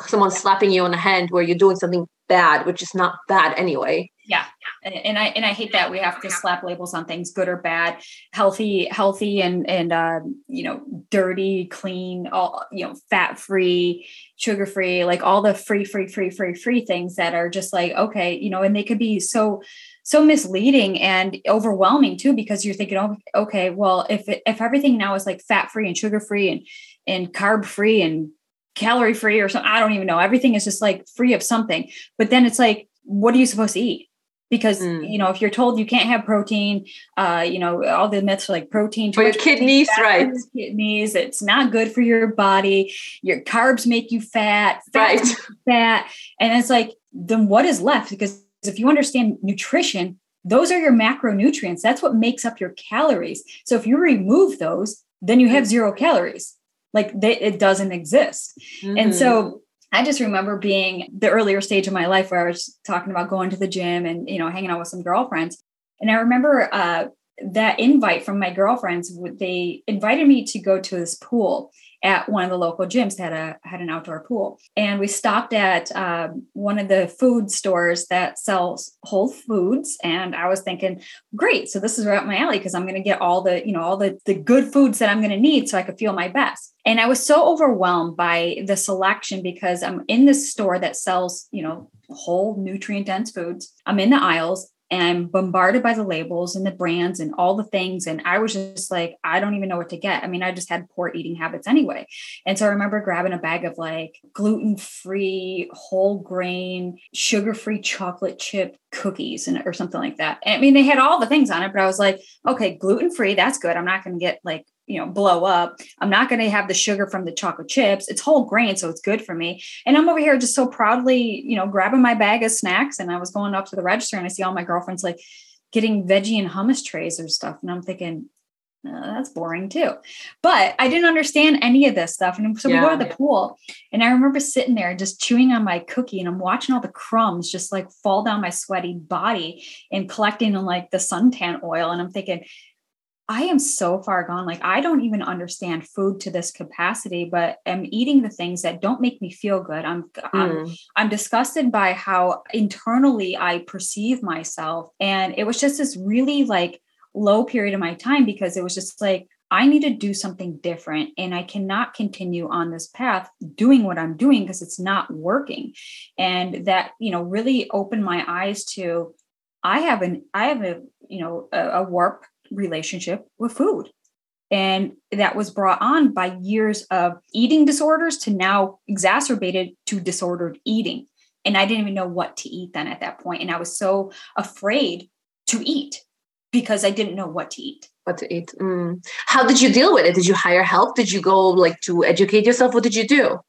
someone slapping you on the hand where you're doing something bad, which is not bad anyway. Yeah. And I and I hate that we have to slap labels on things, good or bad, healthy, healthy and and uh, you know, dirty, clean, all you know, fat free, sugar free, like all the free, free, free, free, free things that are just like, okay, you know, and they could be so so misleading and overwhelming too because you're thinking oh okay well if it, if everything now is like fat free and sugar free and and carb free and calorie free or something i don't even know. Everything is just like free of something. But then it's like what are you supposed to eat? Because mm. you know if you're told you can't have protein uh you know all the myths are like protein for your kidneys right. kidneys it's not good for your body your carbs make you fat fat right. fat. And it's like then what is left? Because if you understand nutrition, those are your macronutrients. That's what makes up your calories. So if you remove those, then you have zero calories. Like they, it doesn't exist. Mm-hmm. And so mm-hmm. I just remember being the earlier stage of my life where I was talking about going to the gym and you know hanging out with some girlfriends. And I remember uh, that invite from my girlfriends. They invited me to go to this pool, at one of the local gyms had a had an outdoor pool. And we stopped at um, one of the food stores that sells whole foods. And i was thinking great so this is right up my alley because i'm going to get all the you know all the, the good foods that i'm going to need so i could feel my best. And i was so overwhelmed by the selection because i'm in this store that sells you know whole nutrient dense foods. I'm in the aisles and I'm bombarded by the labels and the brands and all the things. And I was just like, I don't even know what to get. I mean, I just had poor eating habits anyway. And so I remember grabbing a bag of like gluten free, whole grain, sugar free chocolate chip cookies and or something like that. I mean, they had all the things on it, but I was like, okay, gluten free, that's good. I'm not going to get like you know blow up. I'm not going to have the sugar from the chocolate chips. It's whole grain so it's good for me. And i'm over here just so proudly you know grabbing my bag of snacks and i was going up to the register and i see all my girlfriends like getting veggie and hummus trays or stuff and i'm thinking oh, that's boring too. But i didn't understand any of this stuff and so yeah. we go to the pool and i remember sitting there just chewing on my cookie and i'm watching all the crumbs just like fall down my sweaty body and collecting in like the suntan oil and i'm thinking I am so far gone. Like, I don't even understand food to this capacity, but I'm eating the things that don't make me feel good. I'm, mm. I'm, I'm disgusted by how internally I perceive myself. And it was just this really like low period of my time because it was just like, I need to do something different and I cannot continue on this path doing what I'm doing because it's not working. And that, you know, really opened my eyes to I have an I have a, you know, a, a warp relationship with food. And that was brought on by years of eating disorders to now exacerbated to disordered eating. And I didn't even know what to eat then at that point. And I was so afraid to eat because I didn't know what to eat. What to eat. Mm. How did you deal with it? Did you hire help? Did you go like to educate yourself? What did you do?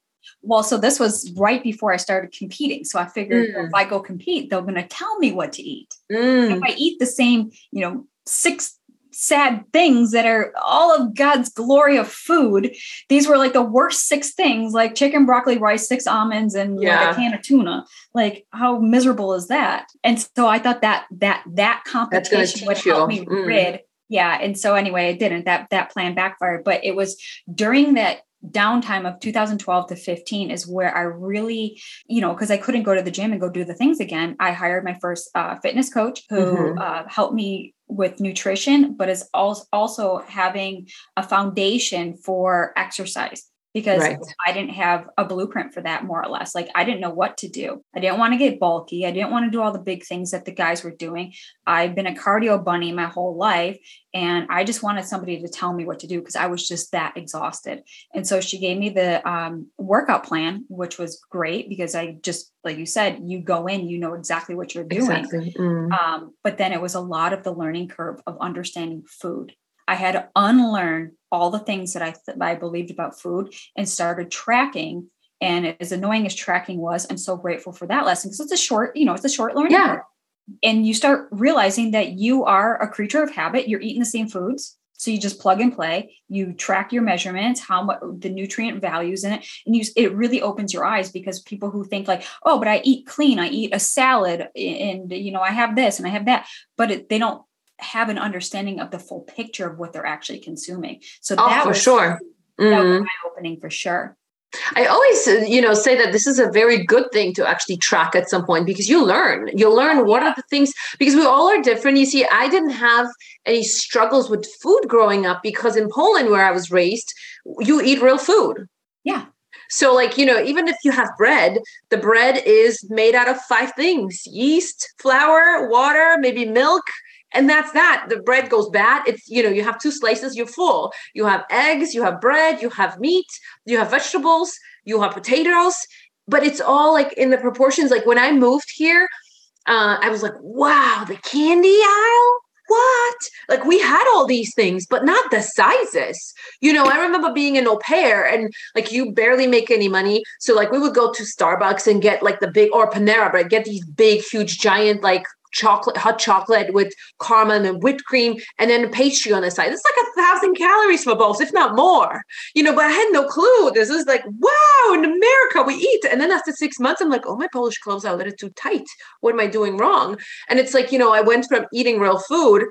Well, so this was right before I started competing. So I figured mm. if I go compete, they're going to tell me what to eat. Mm. If I eat the same, you know, six sad things that are all of God's glory of food. These were like the worst six things, like chicken, broccoli, rice, six almonds, and yeah. like a can of tuna. Like, how miserable is that? And so I thought that that that competition would help me mm. rid. Yeah. And so anyway, it didn't. That that plan backfired. But it was during that downtime of 2012 to 15 is where I really, you know, because I couldn't go to the gym and go do the things again. I hired my first uh, fitness coach who mm-hmm. uh, helped me with nutrition, but is also having a foundation for exercise because right. I didn't have a blueprint for that, more or less. Like I didn't know what to do. I didn't want to get bulky. I didn't want to do all the big things that the guys were doing. I've been a cardio bunny my whole life. And I just wanted somebody to tell me what to do because I was just that exhausted. And so she gave me the um, workout plan, which was great because I just, like you said, you go in, you know exactly what you're doing. Exactly. Mm. Um, but then it was a lot of the learning curve of understanding food I had to unlearn all the things that I th- I believed about food and started tracking. And as annoying as tracking was, I'm so grateful for that lesson because it's a short, you know, it's a short learning. Yeah. And you start realizing that you are a creature of habit. You're eating the same foods. So you just plug and play. You track your measurements, how much the nutrient values in it, and you it really opens your eyes because people who think like, oh, but I eat clean, I eat a salad, and you know I have this and I have that, but it, they don't have an understanding of the full picture of what they're actually consuming. So oh, that for was, sure. Mm-hmm. That was eye opening for sure. I always, uh, you know, say that this is a very good thing to actually track at some point because you learn. You'll learn what are the things because we all are different. You see, I didn't have any struggles with food growing up because in Poland, where I was raised, you eat real food. Yeah. So, like, you know, even if you have bread, the bread is made out of five things yeast, flour, water, maybe milk, and that's that the bread goes bad it's you know you have two slices you're full you have eggs you have bread you have meat you have vegetables you have potatoes but it's all like in the proportions like when i moved here uh, i was like wow the candy aisle what? Like we had all these things, but not the sizes. You know, I remember being an au pair and like you barely make any money. So like we would go to Starbucks and get like the big or Panera Bread, get these big, huge, giant like chocolate, hot chocolate with caramel and whipped cream, and then a pastry on the side. It's like a thousand calories for both, if not more. You know, but I had no clue. This is like, wow, in America we eat. And then after six months, I'm like, oh, my Polish clothes are a little too tight. What am I doing wrong? And it's like, you know, I went from eating real food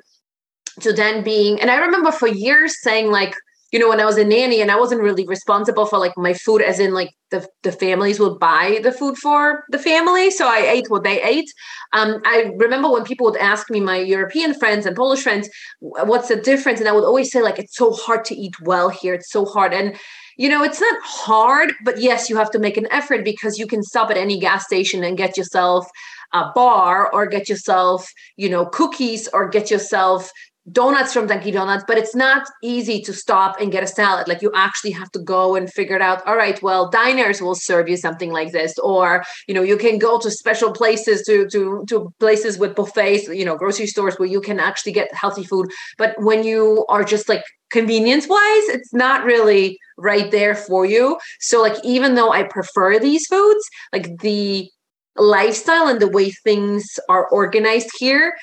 to then being, and I remember for years saying like, you know, when I was a nanny and I wasn't really responsible for like my food, as in like the, the families would buy the food for the family. So I ate what they ate. Um, I remember when people would ask me, my European friends and Polish friends, what's the difference? And I would always say, like, it's so hard to eat well here. It's so hard. And you know, it's not hard, but yes, you have to make an effort because you can stop at any gas station and get yourself a bar or get yourself, you know, cookies or get yourself donuts from Dunkin' Donuts, but it's not easy to stop and get a salad. Like you actually have to go and figure it out. All right, well, diners will serve you something like this, or you know, you can go to special places to to to places with buffets, you know, grocery stores where you can actually get healthy food. But when you are just like convenience wise, it's not really right there for you. So like even though I prefer these foods, like the lifestyle and the way things are organized here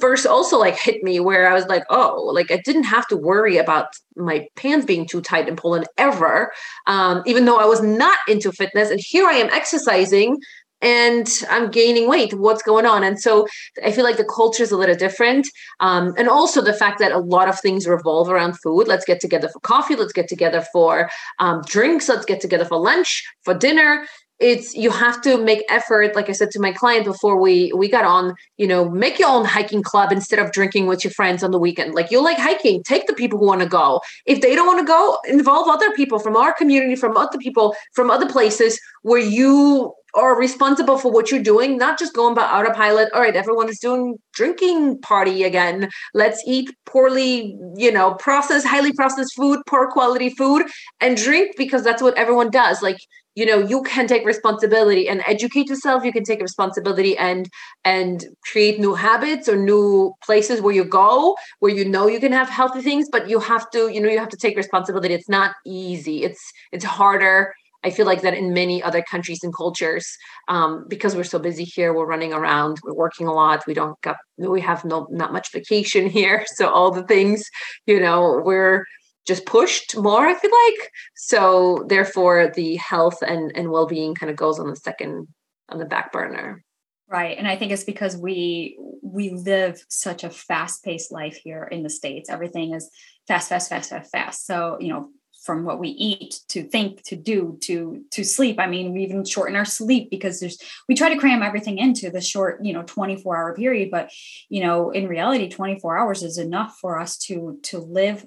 first also like hit me where I was like, oh, like I didn't have to worry about my pants being too tight in Poland ever, um, even though I was not into fitness. And here I am exercising and I'm gaining weight. What's going on? And so I feel like the culture is a little different. Um, and also the fact that a lot of things revolve around food. Let's get together for coffee. Let's get together for um, drinks. Let's get together for lunch, for dinner it's you have to make effort like i said to my client before we we got on you know make your own hiking club instead of drinking with your friends on the weekend. Like you like hiking take the people who want to go. If they don't want to go involve other people from our community from other people from other places where you are responsible for what you're doing not just going by autopilot all right everyone is doing drinking party again. Let's eat poorly you know processed highly processed food poor quality food and drink because that's what everyone does. Like you know you can take responsibility and educate yourself. You can take responsibility and and create new habits or new places where you go where you know you can have healthy things but you have to you know you have to take responsibility. It's not easy. It's it's harder I feel like that in many other countries and cultures, um, because we're so busy here, we're running around, we're working a lot. We don't got, we have no not much vacation here, so all the things, you know, we're just pushed more. I feel like so. Therefore, the health and and well being kind of goes on the second on the back burner. Right. And I think it's because we we live such a fast-paced life here in the States. Everything is fast, fast, fast, fast, fast. So, you know, from what we eat to think to do to to sleep i mean we even shorten our sleep because there's we try to cram everything into the short you know 24 hour period but you know in reality 24 hours is enough for us to to live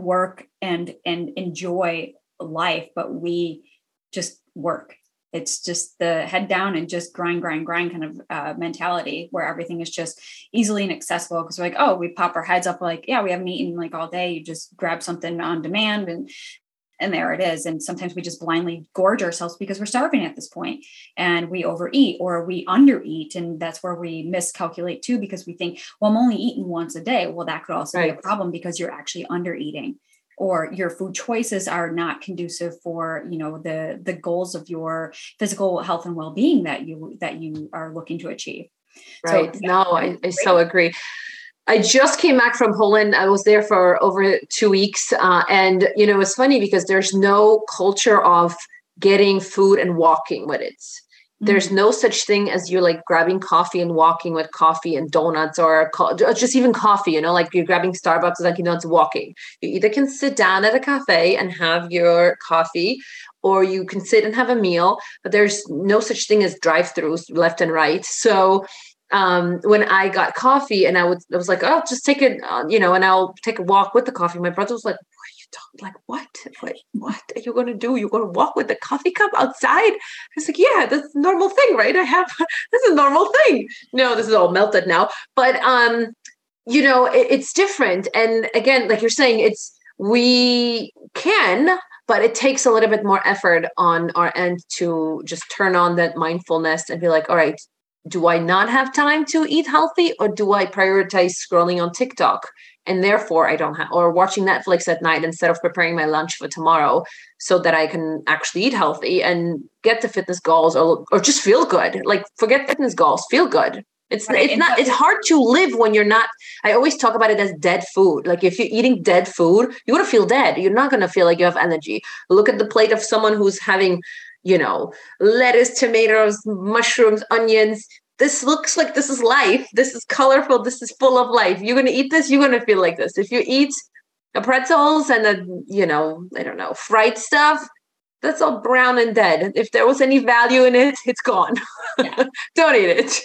work and and enjoy life but we just work. It's just the head down and just grind grind grind kind of uh, mentality where everything is just easily and accessible because we're like oh we pop our heads up like yeah we haven't eaten like all day. You just grab something on demand and and there it is. And sometimes we just blindly gorge ourselves because we're starving at this point and we overeat or we undereat. And that's where we miscalculate too because we think well i'm only eating once a day. Well that could also right. be a problem because you're actually under eating or your food choices are not conducive for you know the the goals of your physical health and well-being that you that you are looking to achieve. Right. so, no I, I so agree I just came back from Poland. I was there for over two weeks. Uh, and, you know, it's funny because there's no culture of getting food and walking with it there's mm. no such thing as you're like grabbing coffee and walking with coffee and donuts or, co- just even coffee you know like you're grabbing starbucks like you know it's walking you either can sit down at a cafe and have your coffee or you can sit and have a meal but there's no such thing as drive-throughs left and right so um, when I got coffee and I would, I was like, oh, just take it, uh, you know, and I'll take a walk with the coffee. My brother was like, what are you talking? like what? What what are you going to do? You're going to walk with the coffee cup outside? It's like yeah that's normal thing right? I have this is a normal thing. No this is all melted now. But um you know it, it's different. And again like you're saying it's we can but it takes a little bit more effort on our end to just turn on that mindfulness and be like all right do I not have time to eat healthy or do I prioritize scrolling on TikTok? And therefore, I don't have, or watching Netflix at night instead of preparing my lunch for tomorrow so that I can actually eat healthy and get the fitness goals or, or just feel good. Like, forget fitness goals, feel good. It's right. it's not it's hard to live when you're not. I always talk about it as dead food. Like if you're eating dead food, you're gonna feel dead. You're not gonna feel like you have energy. Look at the plate of someone who's having you know, lettuce, tomatoes, mushrooms, onions. This looks like this is life. This is colorful. This is full of life. You're going to eat this, you're going to feel like this. If you eat the pretzels and the, you know, I don't know, fried stuff, that's all brown and dead. If there was any value in it, it's gone. Yeah. don't eat it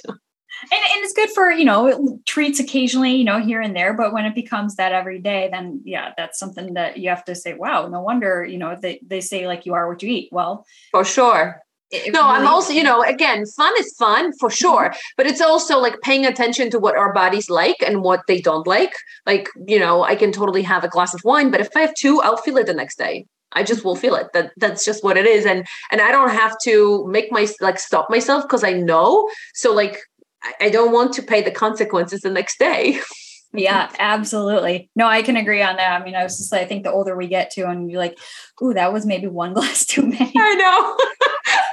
and, and it's good for you know treats occasionally you know here and there but when it becomes that every day then yeah that's something that you have to say wow no wonder you know they, they say like you are what you eat well for sure it no, really I'm also, you know, again, fun is fun for mm-hmm. sure, mm-hmm. but it's also like paying attention to what our bodies like and what they don't like. Like, you know, I can totally have a glass of wine, but if I have two, I'll feel it the next day. I just will feel it. That that's just what it is, and and I don't have to make my like stop myself because I know. So like I don't want to pay the consequences the next day. yeah, absolutely. No, I can agree on that. I mean, I was just like, I think the older we get to, and you're like, ooh, that was maybe one glass too many. I know.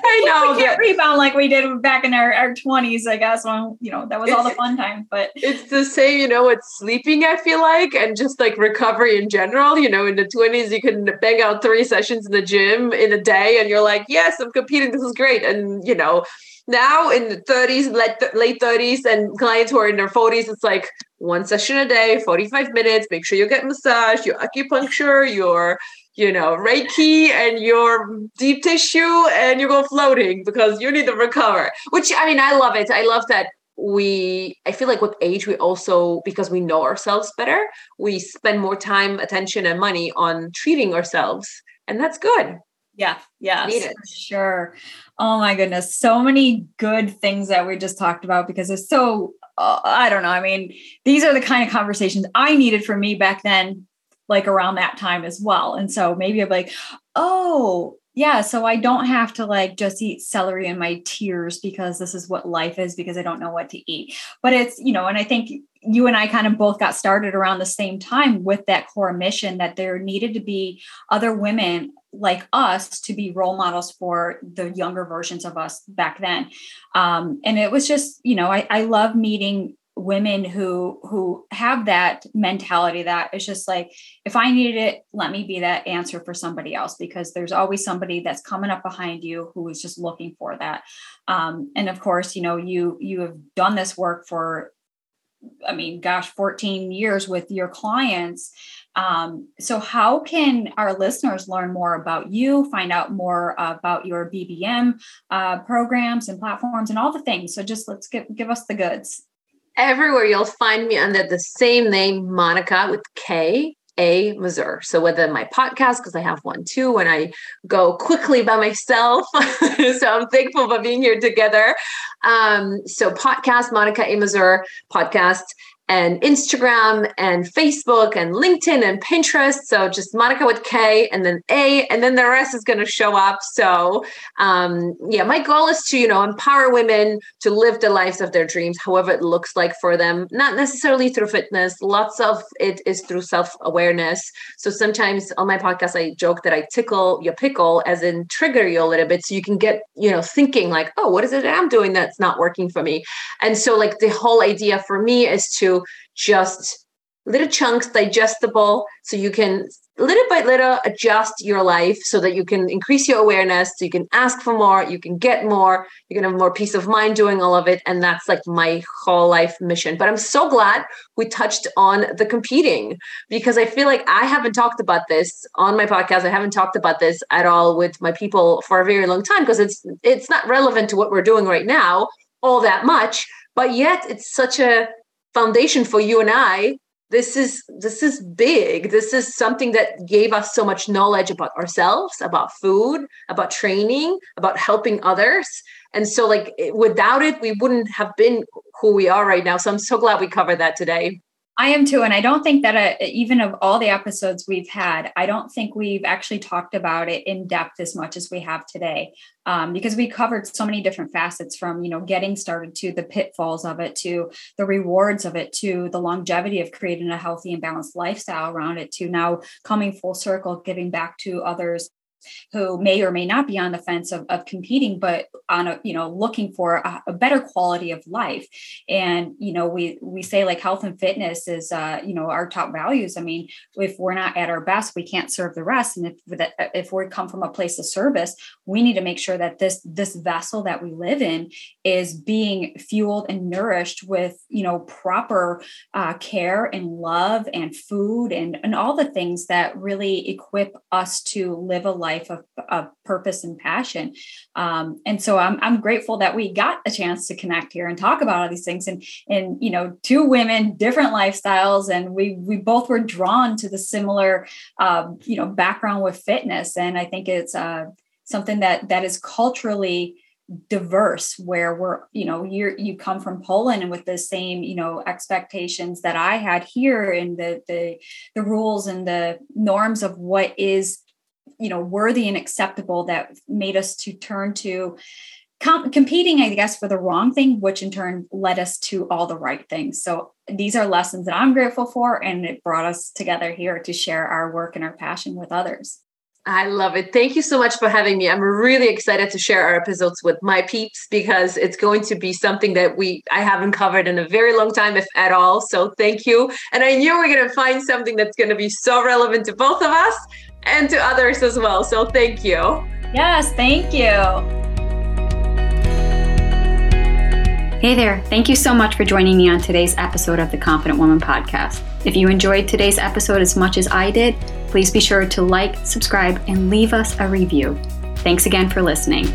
I know. we can't rebound like we did back in our, our 20s, I guess, when, you know, that was all the fun times. But it's the same, you know, it's sleeping, I feel like, and just like recovery in general. You know, in the 20s, you can bang out three sessions in the gym in a day, and you're like, yes, I'm competing. This is great. And, you know, now in the 30s, late, late 30s, and clients who are in their 40s, it's like one session a day, 45 minutes. Make sure you get massage, your acupuncture, your you know reiki and your deep tissue and you go floating because you need to recover which i mean i love it i love that we i feel like with age we also because we know ourselves better we spend more time attention and money on treating ourselves and that's good yeah, yeah, sure. Oh my goodness, so many good things that we just talked about because it's so. Uh, I don't know. I mean, these are the kind of conversations I needed for me back then, like around that time as well. And so maybe I'm like, oh, yeah so i don't have to like just eat celery in my tears because this is what life is because i don't know what to eat. But it's you know and i think you and i kind of both got started around the same time with that core mission that there needed to be other women like us to be role models for the younger versions of us back then. Um, and it was just you know I, I love meeting women who who have that mentality that it's just like if i needed it let me be that answer for somebody else because there's always somebody that's coming up behind you who is just looking for that. Um, and of course you know you you have done this work for i mean gosh 14 years with your clients. Um, so how can our listeners learn more about you find out more about your BBM uh, programs and platforms and all the things? So just let's give, give us the goods everywhere you'll find me under the same name, Monika with K. A Mazur. So whether my podcast, because I have one too, when I go quickly by myself. so I'm thankful for being here together. Um, so podcast, Monika A Mazur podcast and Instagram and Facebook and LinkedIn and Pinterest. So just Monika with K and then A, and then the rest is going to show up. So um, yeah, my goal is to you know empower women to live the lives of their dreams, however it looks like for them. Not necessarily through fitness. Lots of it is through self awareness. So sometimes on my podcast, I joke that I tickle your pickle, as in trigger you a little bit, so you can get you know thinking like, oh, what is it that I'm doing that's not working for me? And so like the whole idea for me is to just little chunks digestible so you can little by little adjust your life so that you can increase your awareness so you can ask for more you can get more you can have more peace of mind doing all of it and that's like my whole life mission. But i'm so glad we touched on the competing because i feel like i haven't talked about this on my podcast. I haven't talked about this at all with my people for a very long time because it's it's not relevant to what we're doing right now all that much but yet it's such a foundation for you and I this is this is big. This is something that gave us so much knowledge about ourselves about food about training about helping others. And so like without it we wouldn't have been who we are right now. So i'm so glad we covered that today I am too. And I don't think that uh, even of all the episodes we've had, I don't think we've actually talked about it in depth as much as we have today. Um, because we covered so many different facets from, you know, getting started to the pitfalls of it, to the rewards of it, to the longevity of creating a healthy and balanced lifestyle around it, to now coming full circle, giving back to others who may or may not be on the fence of, of competing but on a you know looking for a, a, better quality of life. And you know we we say like health and fitness is uh you know our top values. I mean if we're not at our best we can't serve the rest. And if that if we come from a place of service we need to make sure that this this vessel that we live in is being fueled and nourished with you know proper uh, care and love and food and and all the things that really equip us to live a life life of, of purpose and passion. Um, and so I'm, I'm grateful that we got a chance to connect here and talk about all these things and, and, you know, two women, different lifestyles. And we, we both were drawn to the similar, um, you know, background with fitness. And I think it's uh, something that, that is culturally diverse where we're you know you you come from Poland and with the same you know expectations that I had here and the the the rules and the norms of what is you know worthy and acceptable that made us to turn to com- competing i guess for the wrong thing which in turn led us to all the right things so these are lessons that i'm grateful for and it brought us together here to share our work and our passion with others I love it. Thank you so much for having me. I'm really excited to share our episodes with my peeps because it's going to be something that we I haven't covered in a very long time, if at all. So thank you. And I knew we're going to find something that's going to be so relevant to both of us and to others as well. So thank you. Yes, thank you. Hey there. Thank you so much for joining me on today's episode of the Confident Woman podcast. If you enjoyed today's episode as much as I did, please be sure to like, subscribe, and leave us a review. Thanks again for listening.